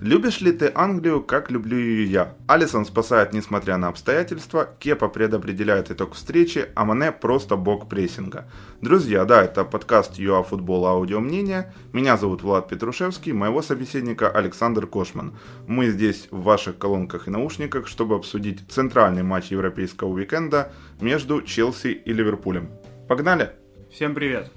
Любишь ли ты Англию, как люблю ее я? Алисон спасает, несмотря на обстоятельства, Кепа предопределяет итог встречи, а Мане просто бог прессинга. Друзья, да, это подкаст ЮА Футбол Аудио Мнение. Меня зовут Влад Петрушевский, моего собеседника Александр Кошман. Мы здесь в ваших колонках и наушниках, чтобы обсудить центральный матч европейского уикенда между Челси и Ливерпулем. Погнали! Всем привет!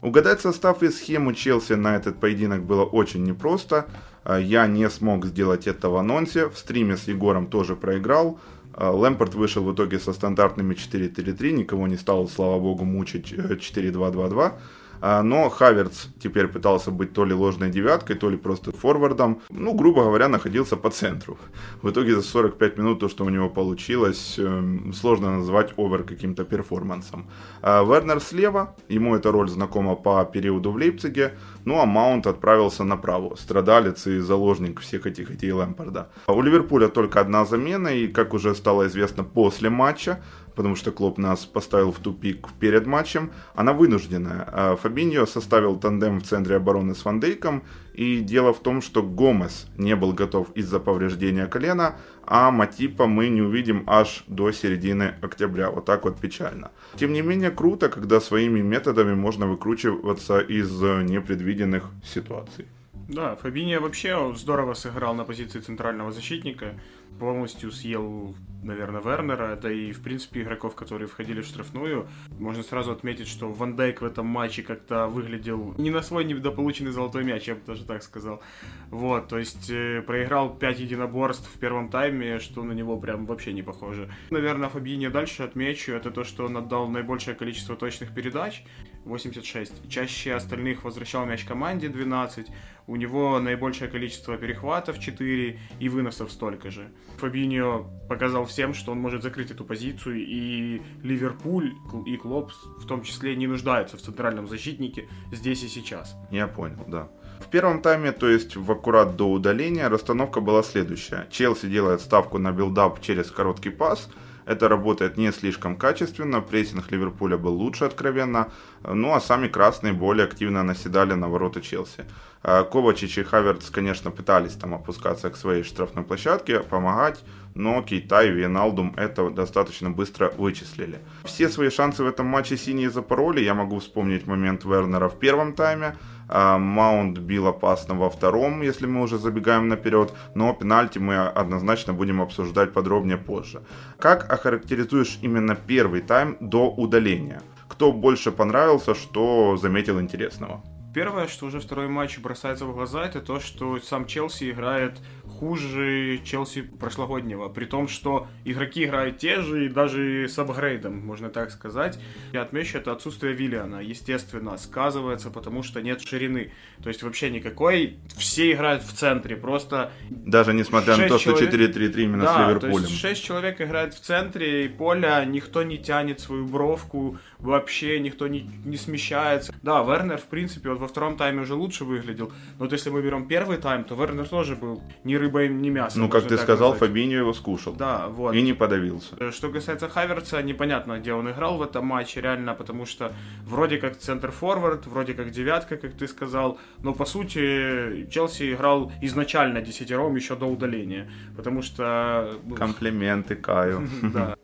Угадать состав и схему Челси на этот поединок было очень непросто. А, я не смог сделать это в анонсе. В стриме с Егором тоже проиграл. А, Лэмпорт вышел в итоге со стандартными 4-3-3. Никого не стал, слава богу, мучить 4-2-2-2. А, но Хаверц теперь пытался быть то ли ложной девяткой, то ли просто форвардом. Ну, грубо говоря, находился по центру. В итоге за 45 минут то, что у него получилось, эм, сложно назвать овер каким-то перформансом. А Вернер слева, ему эта роль знакома по периоду в Лейпциге. Ну а Маунт отправился направо, страдалец и заложник всех этих идей Лэмпорда. У Ливерпуля только одна замена, и, как уже стало известно после матча, потому что Клоп нас поставил в тупик перед матчем, она вынужденная. А Фабиньо составил тандем в центре обороны с Вандейком, и дело в том, что Гомес не был готов из-за повреждения колена, а Матипа мы не увидим аж до середины октября. Вот так вот печально. Тем не менее, круто, когда своими методами можно выкручиваться из непредвиденных ситуаций. Да, Фабиньо вообще здорово сыграл на позиции центрального защитника полностью съел, наверное, Вернера, да и, в принципе, игроков, которые входили в штрафную. Можно сразу отметить, что Ван Дейк в этом матче как-то выглядел не на свой недополученный золотой мяч, я бы даже так сказал. Вот, то есть э, проиграл 5 единоборств в первом тайме, что на него прям вообще не похоже. Наверное, Фабине дальше отмечу, это то, что он отдал наибольшее количество точных передач, 86. Чаще остальных возвращал мяч команде, 12. У него наибольшее количество перехватов, 4, и выносов столько же. Фабиньо показал всем, что он может закрыть эту позицию, и Ливерпуль и Клоп в том числе не нуждаются в центральном защитнике здесь и сейчас. Я понял, да. В первом тайме, то есть в аккурат до удаления, расстановка была следующая. Челси делает ставку на build-up через короткий пас – это работает не слишком качественно, прессинг Ливерпуля был лучше откровенно, ну а сами красные более активно наседали на ворота Челси. А, Ковачич и Хаверц, конечно, пытались там опускаться к своей штрафной площадке, помогать, но Кейта и Виналдум это достаточно быстро вычислили. Все свои шансы в этом матче синие запороли. Я могу вспомнить момент Вернера в первом тайме, Маунт бил опасно во втором, если мы уже забегаем наперед, но пенальти мы однозначно будем обсуждать подробнее позже. Как охарактеризуешь именно первый тайм до удаления? Кто больше понравился, что заметил интересного? Первое, что уже второй матч бросается в глаза, это то, что сам Челси играет хуже Челси прошлогоднего. При том, что игроки играют те же, и даже с апгрейдом, можно так сказать. Я отмечу, это отсутствие Виллиана, естественно, сказывается, потому что нет ширины. То есть вообще никакой. Все играют в центре, просто... Даже несмотря на то, человек... что 4-3-3 именно да, с Ливерпулем. То есть 6 человек играют в центре и поля, никто не тянет свою бровку, вообще никто не, не смещается. Да, Вернер, в принципе, вот во втором тайме уже лучше выглядел, но вот если мы берем первый тайм, то Вернер тоже был ни рыбой, ни мясом. Ну, как ты сказал, назвать. Фабиньо его скушал. Да, вот. И не подавился. Э, что касается Хаверца, непонятно, где он играл в этом матче, реально, потому что вроде как центр-форвард, вроде как девятка, как ты сказал, но по сути Челси играл изначально десятером еще до удаления, потому что... Ну, Комплименты Каю. Да.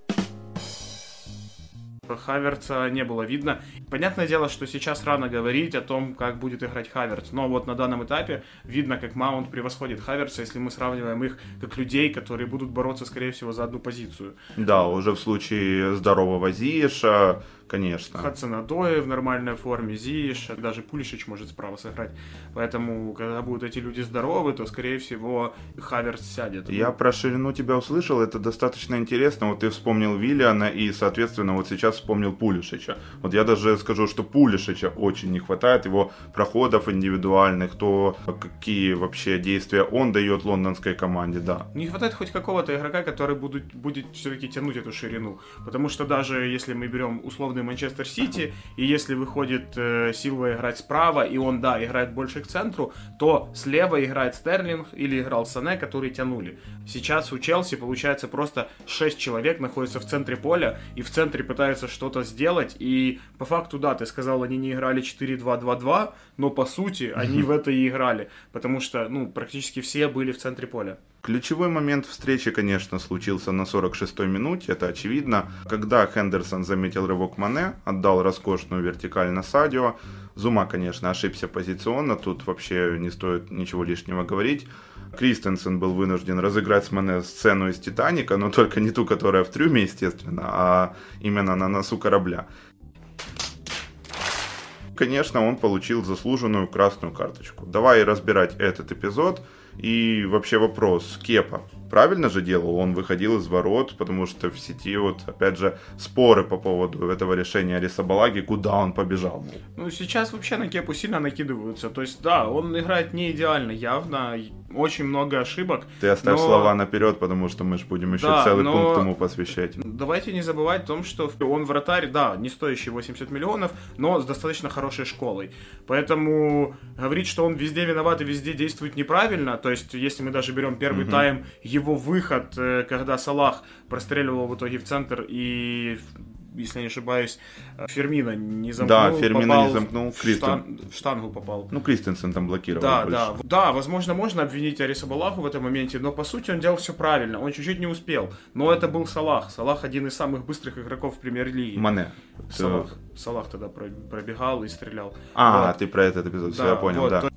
Хаверца не было видно. Понятное дело, что сейчас рано говорить о том, как будет играть Хаверц, но вот на данном этапе видно, как Маунт превосходит Хаверца, если мы сравниваем их как людей, которые будут бороться, скорее всего, за одну позицию. Да, уже в случае здорового Зиеша, конечно. Хацанадоя в нормальной форме, Зиеш, даже Пулишич может справа сыграть. Поэтому, когда будут эти люди здоровы, то, скорее всего, Хаверс сядет. Я про ширину тебя услышал, это достаточно интересно. Вот ты вспомнил Виллиана и, соответственно, вот сейчас вспомнил Пулишича. Вот я даже скажу, что Пулишича очень не хватает, его проходов индивидуальных, то какие вообще действия он дает лондонской команде, да. Не хватает хоть какого-то игрока, который будет, будет все-таки тянуть эту ширину. Потому что даже если мы берем условный Манчестер Сити, и если выходит э, Силва играть справа, и он, да, играет больше к центру, то слева играет Стерлинг или играл Сане, которые тянули. Сейчас у Челси, получается, просто 6 человек находятся в центре поля, и в центре пытаются что-то сделать, и по факту, да, ты сказал, они не играли 4-2-2-2, но по сути они в это и играли, потому что, ну, практически все были в центре поля. Ключевой момент встречи, конечно, случился на 46-й минуте, это очевидно. Когда Хендерсон заметил рывок Мане, отдал роскошную вертикаль на Садио. Зума, конечно, ошибся позиционно, тут вообще не стоит ничего лишнего говорить. Кристенсен был вынужден разыграть с Мане сцену из «Титаника», но только не ту, которая в трюме, естественно, а именно на носу корабля. Конечно, он получил заслуженную красную карточку. Давай разбирать этот эпизод – и вообще вопрос, Кепа правильно же делал, он выходил из ворот, потому что в сети вот, опять же, споры по поводу этого решения Ариса Балаги, куда он побежал. Ну, сейчас вообще на Кепу сильно накидываются, то есть, да, он играет не идеально, явно, очень много ошибок. Ты оставь но... слова наперед, потому что мы же будем еще да, целый но... пункт ему посвящать. Давайте не забывать о том, что он вратарь, да, не стоящий 80 миллионов, но с достаточно хорошей школой. Поэтому говорить, что он везде виноват и везде действует неправильно, то есть если мы даже берем первый угу. тайм, его выход, э, когда Салах простреливал в итоге в центр и если не ошибаюсь, Фермина не замкнул. Да, Фермина не замкнул, в, штан, в штангу попал. Ну, Кристенсен там блокировал Да, больше. да. Да, возможно, можно обвинить Ариса Балаху в этом моменте, но по сути он делал все правильно, он чуть-чуть не успел. Но это был Салах. Салах один из самых быстрых игроков в премьер-лиге. Мане. Салах. Салах тогда пробегал и стрелял. А, вот. ты про этот эпизод, да, все, я понял, вот, да. То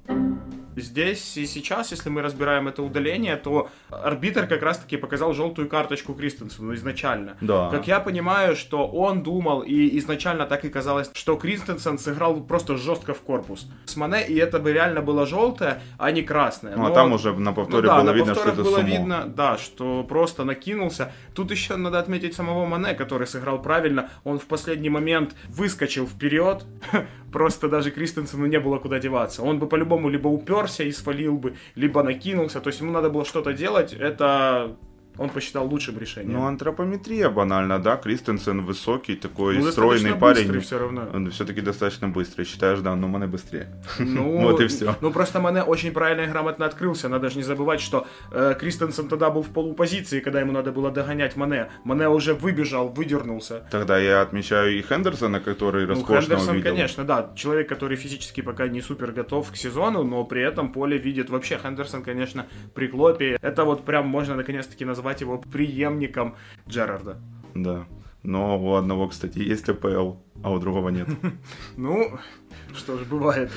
здесь и сейчас, если мы разбираем это удаление, то арбитр как раз-таки показал желтую карточку Кристенсену изначально. Да. Как я понимаю, что он думал, и изначально так и казалось, что Кристенсен сыграл просто жестко в корпус с Мане, и это бы реально было желтое, а не красное. Ну, а там уже на повторе ну, да, было видно, что это было сумо. видно, да, что просто накинулся. Тут еще надо отметить самого Мане, который сыграл правильно. Он в последний момент выскочил вперед, просто даже Кристенсену не было куда деваться. Он бы по-любому либо уперся и свалил бы, либо накинулся. То есть ему надо было что-то делать. Это он посчитал лучшим решением. Ну, антропометрия банально, да, Кристенсен высокий, такой ну, стройный парень. все равно. Он все-таки достаточно быстрый, считаешь, да, но Мане быстрее. Ну, вот и все. Ну, просто Мане очень правильно и грамотно открылся, надо же не забывать, что э, Кристенсен тогда был в полупозиции, когда ему надо было догонять Мане. Мане уже выбежал, выдернулся. Тогда я отмечаю и Хендерсона, который ну, роскошно Хендерсон, увидел. конечно, да, человек, который физически пока не супер готов к сезону, но при этом поле видит вообще. Хендерсон, конечно, при Клопе. Это вот прям можно наконец-таки назвать назвать его преемником Джерарда. Да. Но у одного, кстати, есть АПЛ, а у другого нет. Ну, что ж, бывает.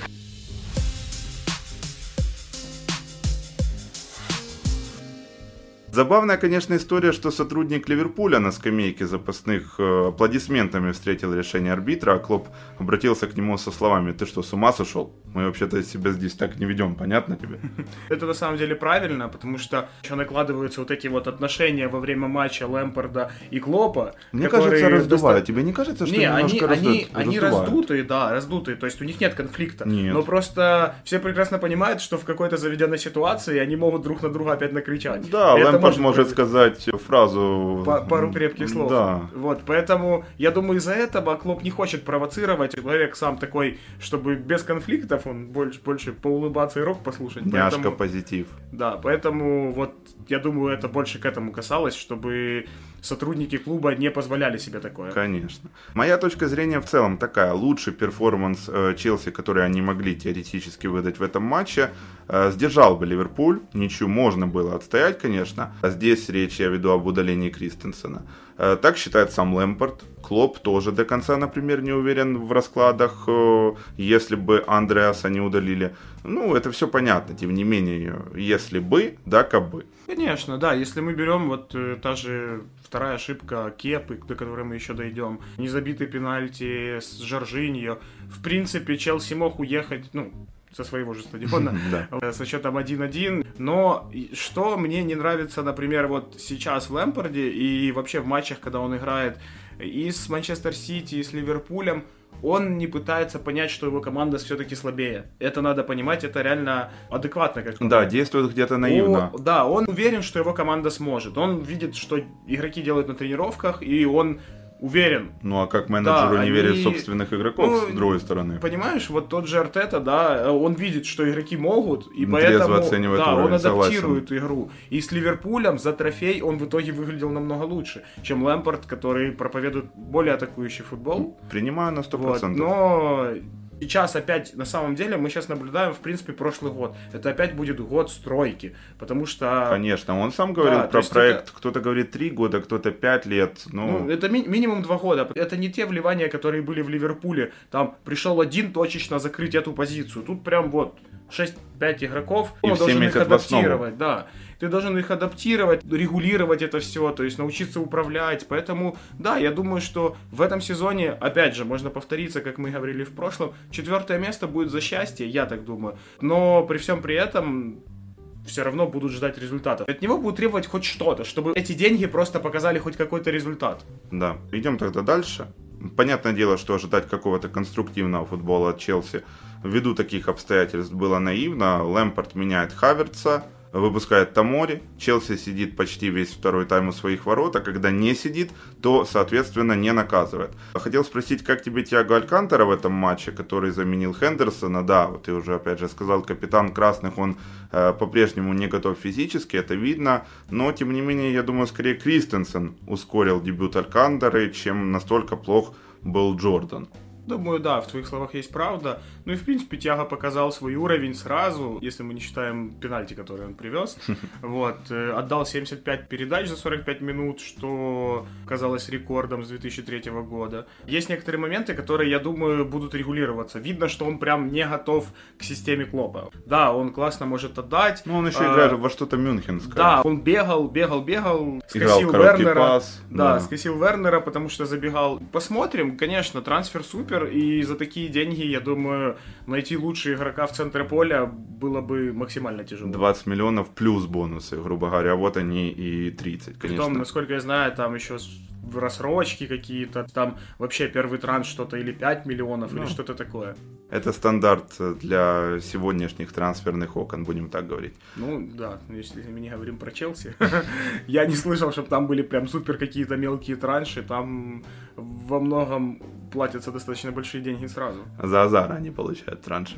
Забавная, конечно, история, что сотрудник Ливерпуля на скамейке запасных э, аплодисментами встретил решение арбитра, а Клоп обратился к нему со словами «Ты что, с ума сошел? Мы вообще-то себя здесь так не ведем, понятно тебе?» Это на самом деле правильно, потому что еще накладываются вот эти вот отношения во время матча Лэмпорда и Клопа. Мне кажется, раздувают. Тебе не кажется, что не, они, они, они раздутые, да, раздутые, то есть у них нет конфликта. Нет. Но просто все прекрасно понимают, что в какой-то заведенной ситуации они могут друг на друга опять накричать. Да, Это может, может сказать фразу... Пару крепких слов. Да. Вот, поэтому я думаю, из-за этого клуб не хочет провоцировать. Человек сам такой, чтобы без конфликтов он больше, больше поулыбаться и рок послушать. Няшка поэтому, позитив. Да, поэтому вот я думаю, это больше к этому касалось, чтобы сотрудники клуба не позволяли себе такое. Конечно. Моя точка зрения в целом такая. Лучший перформанс э, Челси, который они могли теоретически выдать в этом матче, э, сдержал бы Ливерпуль. Ничью можно было отстоять, конечно. А здесь речь я веду об удалении Кристенсена. Э, так считает сам Лэмпорт. Клоп тоже до конца, например, не уверен в раскладах, э, если бы Андреаса не удалили. Ну, это все понятно, тем не менее, если бы, да, как бы. Конечно, да, если мы берем вот э, та же вторая ошибка Кепы, до которой мы еще дойдем, незабитый пенальти с Жоржиньо, в принципе, Челси мог уехать, ну, со своего же стадиона э, со счетом 1-1. Но что мне не нравится, например, вот сейчас в Лэмпорде и вообще в матчах, когда он играет и с Манчестер Сити, и с Ливерпулем, он не пытается понять, что его команда все-таки слабее. Это надо понимать, это реально адекватно. Как да, действует где-то наивно. О, да, он уверен, что его команда сможет. Он видит, что игроки делают на тренировках, и он Уверен. Ну а как менеджеру Да, не они- в собственных игроков, Ну, с другой стороны? Понимаешь, вот тот же Артета, да, он видит, что игроки могут, и Трезво поэтому оценивает да, он уровень, согласен. адаптирует игру. И с Ливерпулем за трофей он в итоге выглядел намного лучше, чем Лэмпорт, который проповедует более атакующий футбол. Принимаю на 100%. Вот, но сейчас опять, на самом деле, мы сейчас наблюдаем, в принципе, прошлый год. Это опять будет год стройки, потому что... Конечно, он сам говорил Да, про проект, кто-то говорит 3 года, кто-то 5 лет. Ну, Ну, это ми- минимум два года. Это не те вливания, которые были в Ливерпуле. Там пришел один точечно закрыть эту позицию. Тут прям вот 6-5 игроков. И Он должен их адаптировать, да. Ты должен их адаптировать, регулировать это все, то есть научиться управлять. Поэтому, да, я думаю, что в этом сезоне, опять же, можно повториться, как мы говорили в прошлом, четвертое место будет за счастье, я так думаю. Но при всем при этом все равно будут ждать результатов. От него будут требовать хоть что-то, чтобы эти деньги просто показали хоть какой-то результат. да. Идем тогда дальше. Понятное дело, что ожидать какого-то конструктивного футбола от Челси ввиду таких обстоятельств было наивно. Лэмпорт меняет Хаверца, выпускает Тамори, Челси сидит почти весь второй тайм у своих ворот, а когда не сидит, то, соответственно, не наказывает. Хотел спросить, как тебе Тиаго Алькантера в этом матче, который заменил Хендерсона? Да, вот ты уже опять же сказал, капитан Красных, он э, по-прежнему не готов физически, это видно, но, тем не менее, я думаю, скорее Кристенсен ускорил дебют Алькантеры, чем настолько плох был Джордан. Думаю, да, в твоих словах есть правда. Ну и, в принципе, Тяга показал свой уровень сразу, если мы не считаем пенальти, который он привез. Вот. э, Отдал 75 передач за 45 минут, что казалось рекордом с 2003 года. Есть некоторые моменты, которые, я думаю, будут регулироваться. Видно, что он прям не готов к системе Клопа. Да, он классно может отдать. Ну, он еще а, играет во что-то мюнхенское. Да, он бегал, бегал, бегал, скосил Вернера. пас, Да, да. скосил Вернера, потому что забегал. Посмотрим, конечно, трансфер супер, и за такие деньги, я думаю, найти лучшего игрока в центре поля было бы максимально тяжело. 20 миллионов плюс бонусы, грубо говоря, вот они и 30, конечно. Притом, насколько я знаю, там еще рассрочки какие-то, там вообще первый транш что-то или 5 миллионов, или Ну. что-то такое. Это стандарт для сегодняшних трансферных окон, будем так говорить. Ну, да, если мы не говорим про Челси. Я не слышал, чтобы там были прям супер какие-то мелкие транши. Там во многом платятся достаточно большие деньги сразу. За Азара они получают транши.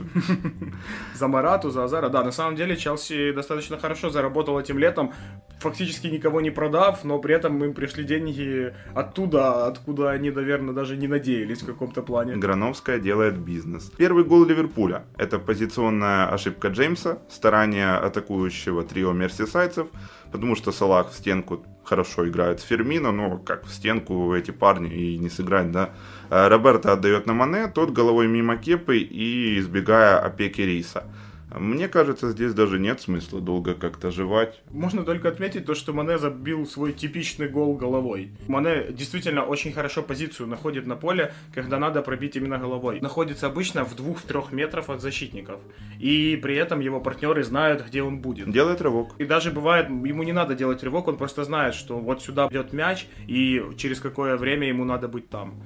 За Марату, за Азара. Да, на самом деле Челси достаточно хорошо заработал этим летом, фактически никого не продав, но при этом им пришли деньги оттуда, откуда они, наверное, даже не надеялись в каком-то плане. Грановская делает бизнес. Первый гол Ливерпуля. Это позиционная ошибка Джеймса, старание атакующего трио мерсисайцев, потому что Салах в стенку хорошо играет с Фермино, но как в стенку эти парни и не сыграть, да. А Роберто отдает на Мане, тот головой мимо Кепы и избегая опеки Риса. Мне кажется, здесь даже нет смысла долго как-то жевать. Можно только отметить то, что Мане забил свой типичный гол головой. Мане действительно очень хорошо позицию находит на поле, когда надо пробить именно головой. Находится обычно в двух-трех метров от защитников. И при этом его партнеры знают, где он будет. Делает рывок. И даже бывает, ему не надо делать рывок, он просто знает, что вот сюда идет мяч, и через какое время ему надо быть там.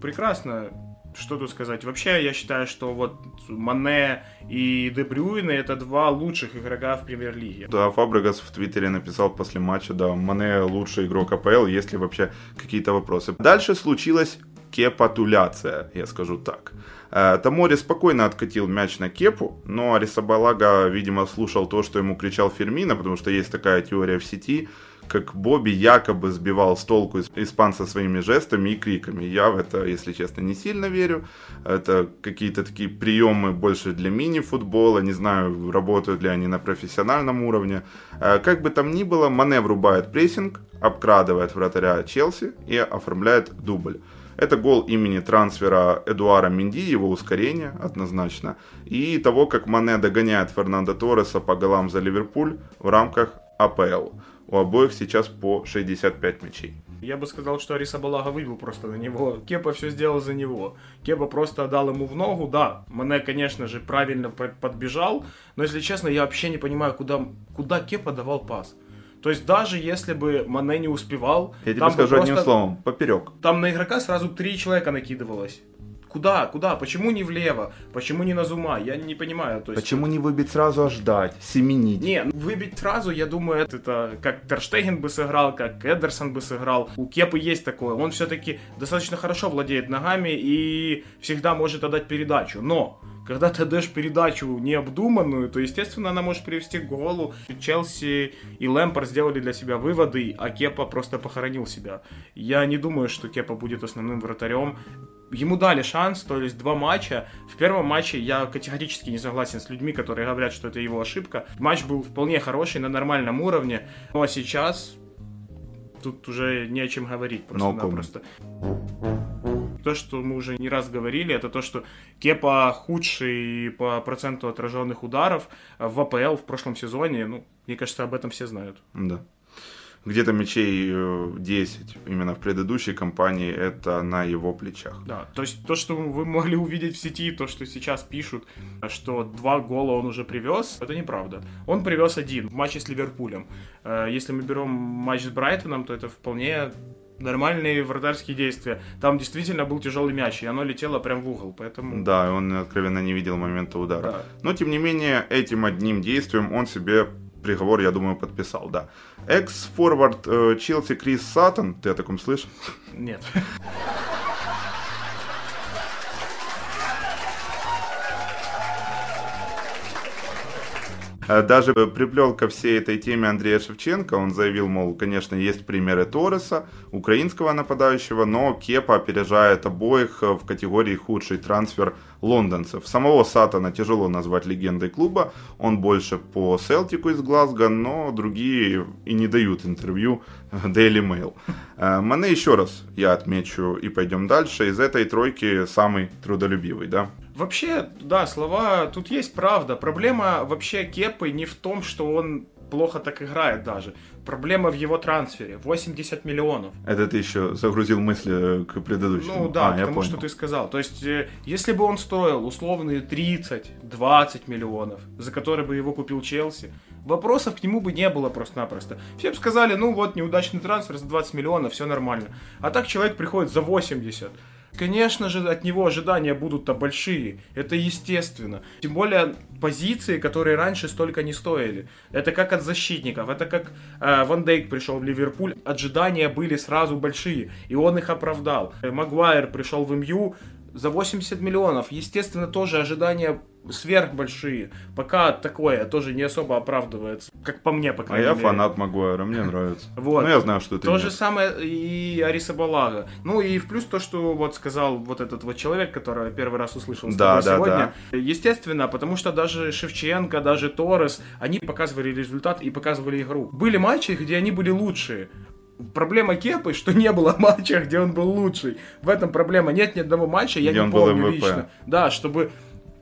Прекрасно. Что тут сказать? Вообще, я считаю, что вот Мане и Де Брюйне это два лучших игрока в премьер-лиге. Да, Фабрегас в Твиттере написал после матча, да, Мане лучший игрок АПЛ, есть ли вообще какие-то вопросы. Дальше случилась кепатуляция, я скажу так. Э, Тамори спокойно откатил мяч на кепу, но Арисабалага, видимо, слушал то, что ему кричал Фермина, потому что есть такая теория в сети, как Бобби якобы сбивал с толку ис- испанца своими жестами и криками. Я в это, если честно, не сильно верю. Это какие-то такие приемы больше для мини-футбола. Не знаю, работают ли они на профессиональном уровне. Э, Как бы там ни было, Мане врубает прессинг, обкрадывает вратаря Челси и оформляет дубль. Это гол имени трансфера Эдуара Минди, его ускорение однозначно, и того, как Мане догоняет Фернандо Торреса по голам за Ливерпуль в рамках АПЛ. У обоих сейчас по 65 мячей. Я бы сказал, что Ариса Балага выбил просто на него. Кепа все сделал за него. Кепа просто дал ему в ногу. Да, Мане, конечно же, правильно по- подбежал. Но, если честно, я вообще не понимаю, куда, куда Кепа давал пас. То есть даже если бы Мане не успевал, Я тебе скажу одним просто- словом, поперек. Там на игрока сразу три человека накидывалось. Куда, куда? Почему не влево? Почему не на зума? Я не понимаю. То есть... Почему не выбить сразу, а ждать, семенить? Не, ну, выбить сразу, я думаю, это, это как Терштеген бы сыграл, как Эдерсон бы сыграл. У Кепы есть такое. Он все-таки достаточно хорошо владеет ногами и всегда может отдать передачу. Но когда ты даешь передачу необдуманную, то, естественно, она может привести к голу. Челси и Лэмпор сделали для себя выводы, а Кепа просто похоронил себя. Я не думаю, что Кепа будет основным вратарем ему дали шанс, то есть два матча. В первом матче я категорически не согласен с людьми, которые говорят, что это его ошибка. Матч был вполне хороший, на нормальном уровне. Ну а сейчас тут уже не о чем говорить просто-напросто. No то, что мы уже не раз говорили, это то, что Кепа худший по проценту отраженных ударов в АПЛ в прошлом сезоне. Ну, мне кажется, об этом все знают. Да где-то мячей 10 э, именно в предыдущей кампании, это на его плечах. Да, то есть то, что вы могли увидеть в сети, то, что сейчас пишут, что два гола он уже привез, это неправда. Он привез один в матче с Ливерпулем. Э, если мы берем матч с Брайтоном, то это вполне нормальные вратарские действия. Там действительно был тяжелый мяч, и оно летело прям в угол, поэтому... Да, он откровенно не видел момента удара. Да. Но, тем не менее, этим одним действием он себе приговор, я думаю, подписал, да. Экс-форвард э, Челси Крис Саттон, ты о таком слышал? Нет. даже приплел ко всей этой теме Андрея Шевченко. Он заявил, мол, конечно, есть примеры Торреса, украинского нападающего, но Кепа опережает обоих в категории худший трансфер лондонцев. Самого Сатана тяжело назвать легендой клуба. Он больше по Селтику из Глазго, но другие и не дают интервью Daily Mail. Э, Мане еще раз я отмечу и пойдем дальше. Из этой тройки самый трудолюбивый, да? Вообще, да, слова, тут есть правда. Проблема вообще Кепы не в том, что он плохо так играет даже. Проблема в его трансфере. 80 миллионов. Это ты еще загрузил мысли к предыдущему. Ну да, а, к тому, что ты сказал. То есть, э, если бы он стоил условные 30-20 миллионов, за которые бы его купил Челси, вопросов к нему бы не было просто-напросто. Все бы сказали, ну вот, неудачный трансфер за 20 миллионов, все нормально. А так человек приходит за 80. Конечно же, от него ожидания будут-то большие. Это естественно. Тем более позиции, которые раньше столько не стоили. Это как от защитников. Это как э, Ван Дейк пришел в Ливерпуль. Ожидания были сразу большие. И он их оправдал. Магуайр пришел в МЮ за 80 миллионов. Естественно, тоже ожидания сверхбольшие. Пока такое тоже не особо оправдывается. Как по мне, по крайней а мере. А я фанат Магуайра, мне нравится. Вот. Ну, я знаю, что это То же самое и Ариса Балага. Ну, и в плюс то, что вот сказал вот этот вот человек, который первый раз услышал с да, да, сегодня. Да. Естественно, потому что даже Шевченко, даже Торрес, они показывали результат и показывали игру. Были матчи, где они были лучшие. Проблема Кепы, что не было матча, где он был лучший. В этом проблема. Нет ни одного матча, я где не помню лично. Да, чтобы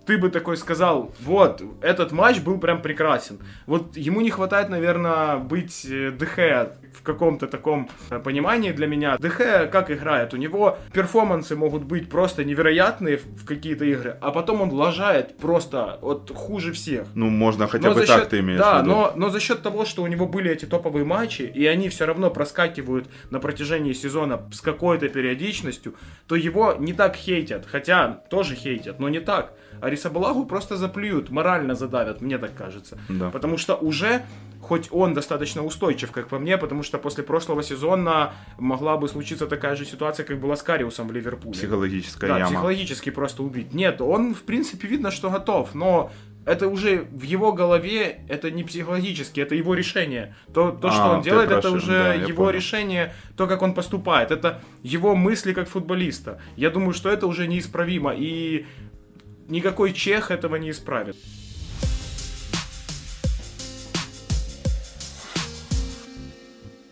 ты бы такой сказал, вот, этот матч был прям прекрасен. Вот ему не хватает, наверное, быть э, ДХ в каком-то таком э, понимании для меня. ДХ как играет? У него перформансы могут быть просто невероятные в какие-то игры, а потом он лажает просто вот хуже всех. Ну, можно хотя но бы так счет, ты имеешь да, в виду. но, но за счет того, что у него были эти топовые матчи, и они все равно проскакивают на протяжении сезона с какой-то периодичностью, то его не так хейтят. Хотя тоже хейтят, но не так. А Рисабалагу просто заплюют, морально задавят, мне так кажется. Да. Потому что уже, хоть он достаточно устойчив, как по мне, потому что после прошлого сезона могла бы случиться такая же ситуация, как была с Кариусом в Ливерпуле. Психологическая да, яма. психологически просто убить. Нет, он, в принципе, видно, что готов, но это уже в его голове, это не психологически, это его решение. То, то а, что он делает, это уже да, его понял. решение, то, как он поступает. Это его мысли как футболиста. Я думаю, что это уже неисправимо. И никакой чех этого не исправит.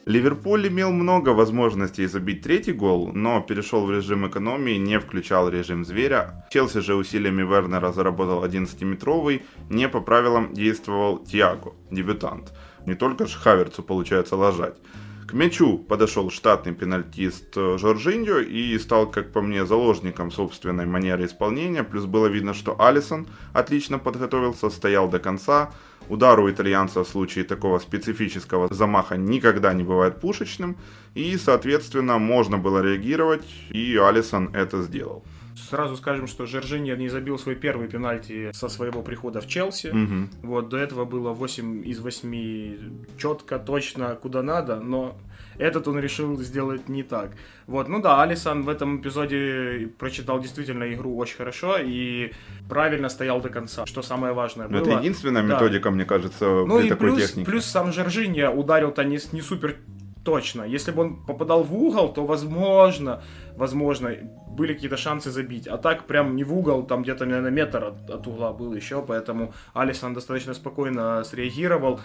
Ливерпуль имел много возможностей забить третий гол, но перешел в режим экономии, не включал режим зверя. Челси же усилиями Вернера заработал 11-метровый, не по правилам действовал Тиаго, дебютант. Не только же Хаверцу получается ложать. К мячу подошел штатный пенальтист э, Жоржиньо и стал, как по мне, заложником собственной манеры исполнения. Плюс было видно, что Алисон отлично подготовился, стоял до конца. Удар у итальянца в случае такого специфического замаха никогда не бывает пушечным. И, соответственно, можно было реагировать, и Алисон это сделал. Сразу скажем, что Жоржинья не забил свой первый пенальти со своего прихода в Челси. Мгм. Вот, до этого было 8 из 8 четко, точно, куда надо, но этот он решил сделать не так. Вот, ну да, Алисон в этом эпизоде прочитал действительно игру очень хорошо и правильно стоял до конца, что самое важное было. Это единственная Да. методика, мне кажется, Ну при и такой плюс, технике. плюс сам Жоржинья ударил-то не, не супер точно. Если бы он попадал в угол, то возможно, возможно, были какие-то шансы забить. А так прям не в угол, там где-то, наверное, метр от, от угла был еще, поэтому Алисон достаточно спокойно среагировал.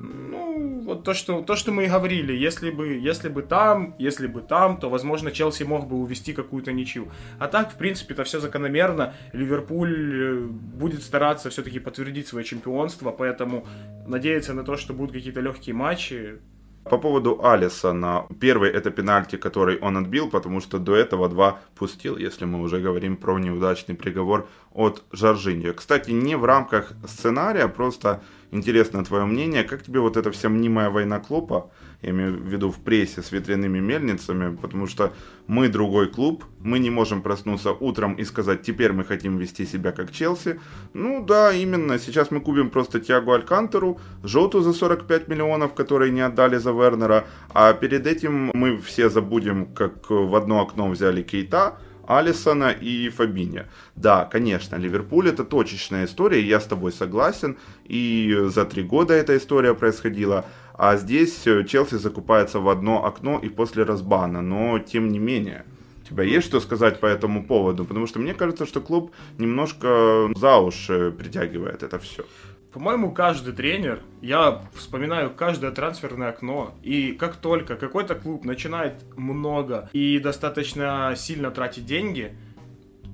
Ну, вот то, что, то, что мы и говорили, если бы, если бы там, если бы там, то, возможно, Челси мог бы увести какую-то ничью. А так, в принципе, это все закономерно. Ливерпуль э, будет стараться все-таки подтвердить свое чемпионство, поэтому надеяться на то, что будут какие-то легкие матчи, По поводу Алисона. Первый это пенальти, который он отбил, потому что до этого два пустил, если мы уже говорим про неудачный приговор от Жоржиньо. Кстати, не в рамках сценария, просто интересно твое мнение. Как тебе вот эта вся мнимая война Клопа, я имею в виду в прессе с ветряными мельницами, потому что мы другой клуб, мы не можем проснуться утром и сказать, теперь мы хотим вести себя как Челси. Ну да, именно, сейчас мы купим просто Тиагу Алькантеру, Жоту за 45 миллионов, которые не отдали за Вернера, а перед этим мы все забудем, как в одно окно взяли Кейта, Алисона и Фабиня. Да, конечно, Ливерпуль это точечная история, я с тобой согласен, и за три года эта история происходила, а здесь э, Челси закупается в одно окно и после разбана, но тем не менее. У тебя есть что сказать по этому поводу? Потому что мне кажется, что клуб немножко за уши притягивает это все. По-моему, каждый тренер, я вспоминаю каждое трансферное окно, и как только какой-то клуб начинает много и достаточно сильно тратить деньги,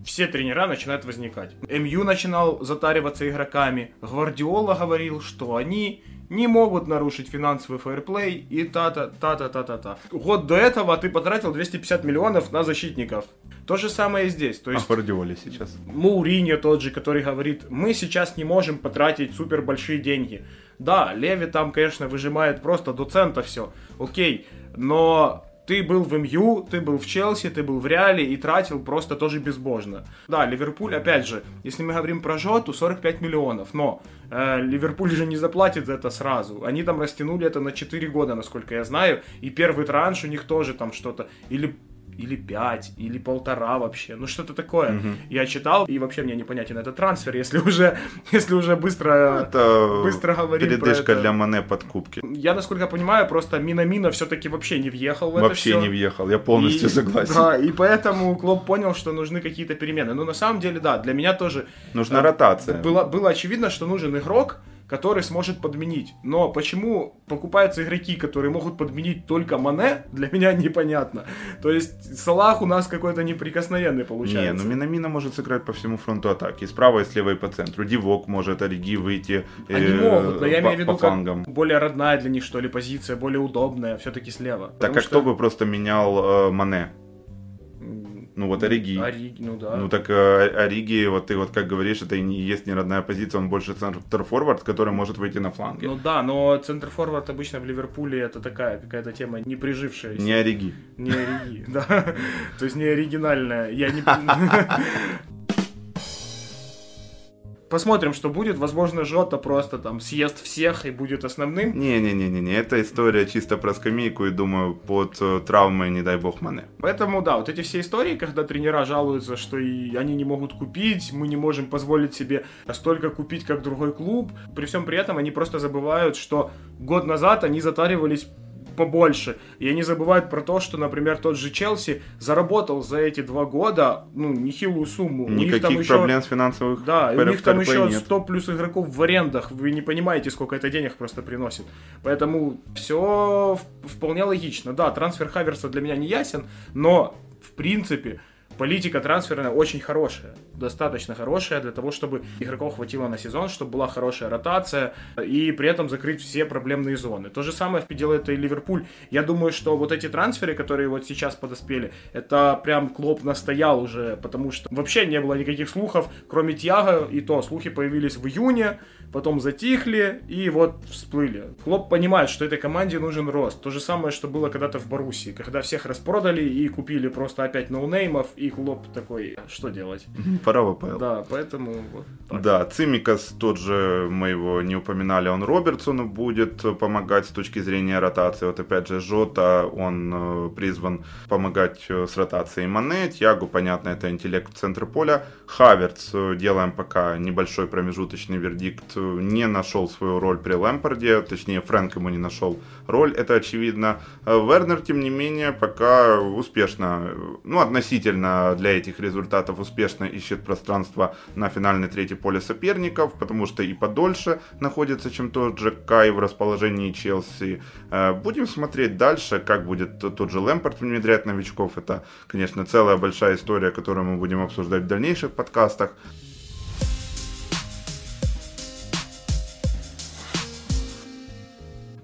все тренера начинают возникать. МЮ начинал затариваться игроками, Гвардиола говорил, что они не могут нарушить финансовый фейерплей и та-та, та-та-та-та-та. Год до этого ты потратил 250 миллионов на защитников. То же самое и здесь. То А есть Гвардиоле сейчас. Мауриньо тот же, который говорит, мы сейчас не можем потратить супер большие деньги. Да, Леви там, конечно, выжимает просто до цента все, окей, но ты был в МЮ, ты был в Челси, ты был в Реале и тратил просто тоже безбожно. Да, Ливерпуль, опять же, если мы говорим про Жоту, 45 миллионов, но э, Ливерпуль же не заплатит за это сразу. Они там растянули это на 4 года, насколько я знаю, и первый транш у них тоже там что-то, или или 5, или полтора вообще, ну что-то такое. Я читал, и вообще мне непонятен этот трансфер, если уже, если уже быстро, Это быстро говорим про передышка это. для Мане подкупки. Я, насколько понимаю, просто Минамина все-таки вообще не въехал в это Вообще не въехал, я полностью И- согласен. Да, и поэтому Клоп понял, что нужны какие-то перемены. Ну, на самом деле, да, для меня тоже Нужна э, ротация. было, было очевидно, что нужен игрок, который сможет подменить. Но почему покупаются игроки, которые могут подменить только Мане, для меня непонятно. То есть Салах у нас какой-то неприкосновенный Не, получается. ну Минамина может сыграть по всему фронту атаки. Справа, и слева, и по центру. Дивок может, Ориги выйти Они э, могут, но я имею в виду, как более родная для них, что ли, позиция, более удобная, все-таки слева. Так а что- кто бы просто менял э, Мане? Ну вот Ориги. Ориги, ну да. Ну так э, Ориги, вот ты вот как говоришь, это и не есть не родная позиция, он больше центр-форвард, который может выйти на фланге. Ну да, но центр форвард обычно в Ливерпуле это такая какая-то тема не прижившаяся. Не Ориги. Не ориги, да. То есть не оригинальная. Я не... Посмотрим, что будет. Возможно, Жота просто там съест всех и будет основным. Не-не-не-не, это история чисто про скамейку и, думаю, под э, травмой, не дай бог, Мане. Поэтому, да, вот эти все истории, когда тренера жалуются, что и они не могут купить, мы не можем позволить себе столько купить, как другой клуб. При всем при этом они просто забывают, что год назад они затаривались побольше. И они забывают про то, что, например, тот же Челси заработал за эти два года, ну, нехилую сумму. У них там Никаких еще- проблем с финансовых Да, у них там еще нет. 100 плюс игроков в арендах. Вы не понимаете, сколько это денег просто приносит. Поэтому все вполне логично. Да, трансфер Хаверса для меня не ясен, но в принципе политика трансферная очень хорошая. Достаточно хорошая для того, чтобы игроков хватило на сезон, чтобы была хорошая ротация и при этом закрыть все проблемные зоны. То же самое делает и Ливерпуль. Я думаю, что вот эти трансферы, которые вот сейчас подоспели, это прям Клоп настоял уже, потому что вообще не было никаких слухов, кроме Тьяга, и то слухи появились в июне, потом затихли и вот всплыли. Клоп понимает, что этой команде нужен рост. То же самое, что было когда-то в Боруссии, когда всех распродали и купили просто опять ноунеймов, и и Клоп такой, что делать? Пора в АПЛ. Да, поэтому вот так. Да, Цимикас тот же, мы его не упоминали, он Робертсону будет помогать с точки зрения ротации. Вот опять же, Жота, он э, призван помогать э, с ротацией Мане, Тьягу, понятно, это интеллект в центре поля. Хаверц, э, делаем пока небольшой промежуточный вердикт, не нашел свою роль при Лэмпарде, точнее, Фрэнк ему не нашел роль, это очевидно. Вернер, тем не менее, пока успешно, ну, относительно для этих результатов успешно ищет пространство на финальной третьей поле соперников, потому что и подольше находится, чем тот же Кай в расположении Челси. Э, будем смотреть дальше, как будет тот же Лэмпорт внедрять новичков. Это, конечно, целая большая история, которую мы будем обсуждать в дальнейших подкастах.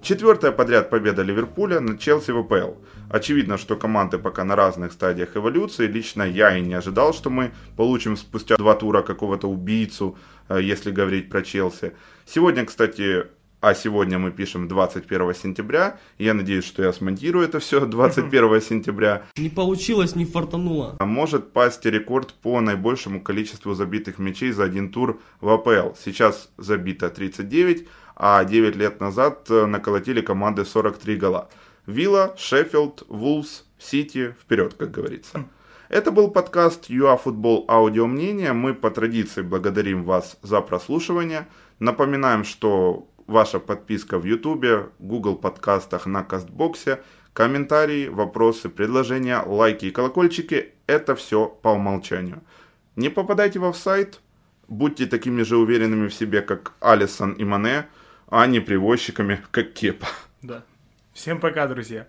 Четвертая подряд победа Ливерпуля над Челси в АПЛ. Очевидно, что команды пока на разных стадиях эволюции. Лично я и не ожидал, что мы получим спустя два тура какого-то убийцу, э, если говорить про Челси. Сегодня, кстати, а сегодня мы пишем 21 сентября. Я надеюсь, что я смонтирую это все 21 сентября. Не получилось, не фартануло. А может пасть рекорд по наибольшему количеству забитых мячей за один тур в АПЛ. Сейчас забито 39, а 9 лет назад э, наколотили команды 43 гола. Вилла, Шеффилд, Вулс, Сити, вперед, как говорится. Это был подкаст ЮАФутбол Аудио Мнение. Мы по традиции благодарим вас за прослушивание. Напоминаем, что ваша подписка в Ютубе, Google подкастах, на Кастбоксе, комментарии, вопросы, предложения, лайки и колокольчики – это все по умолчанию. Не попадайте в сайт, будьте такими же уверенными в себе, как Алисон и Мане, а не привозчиками, как Кепа. Да. Всем пока, друзья.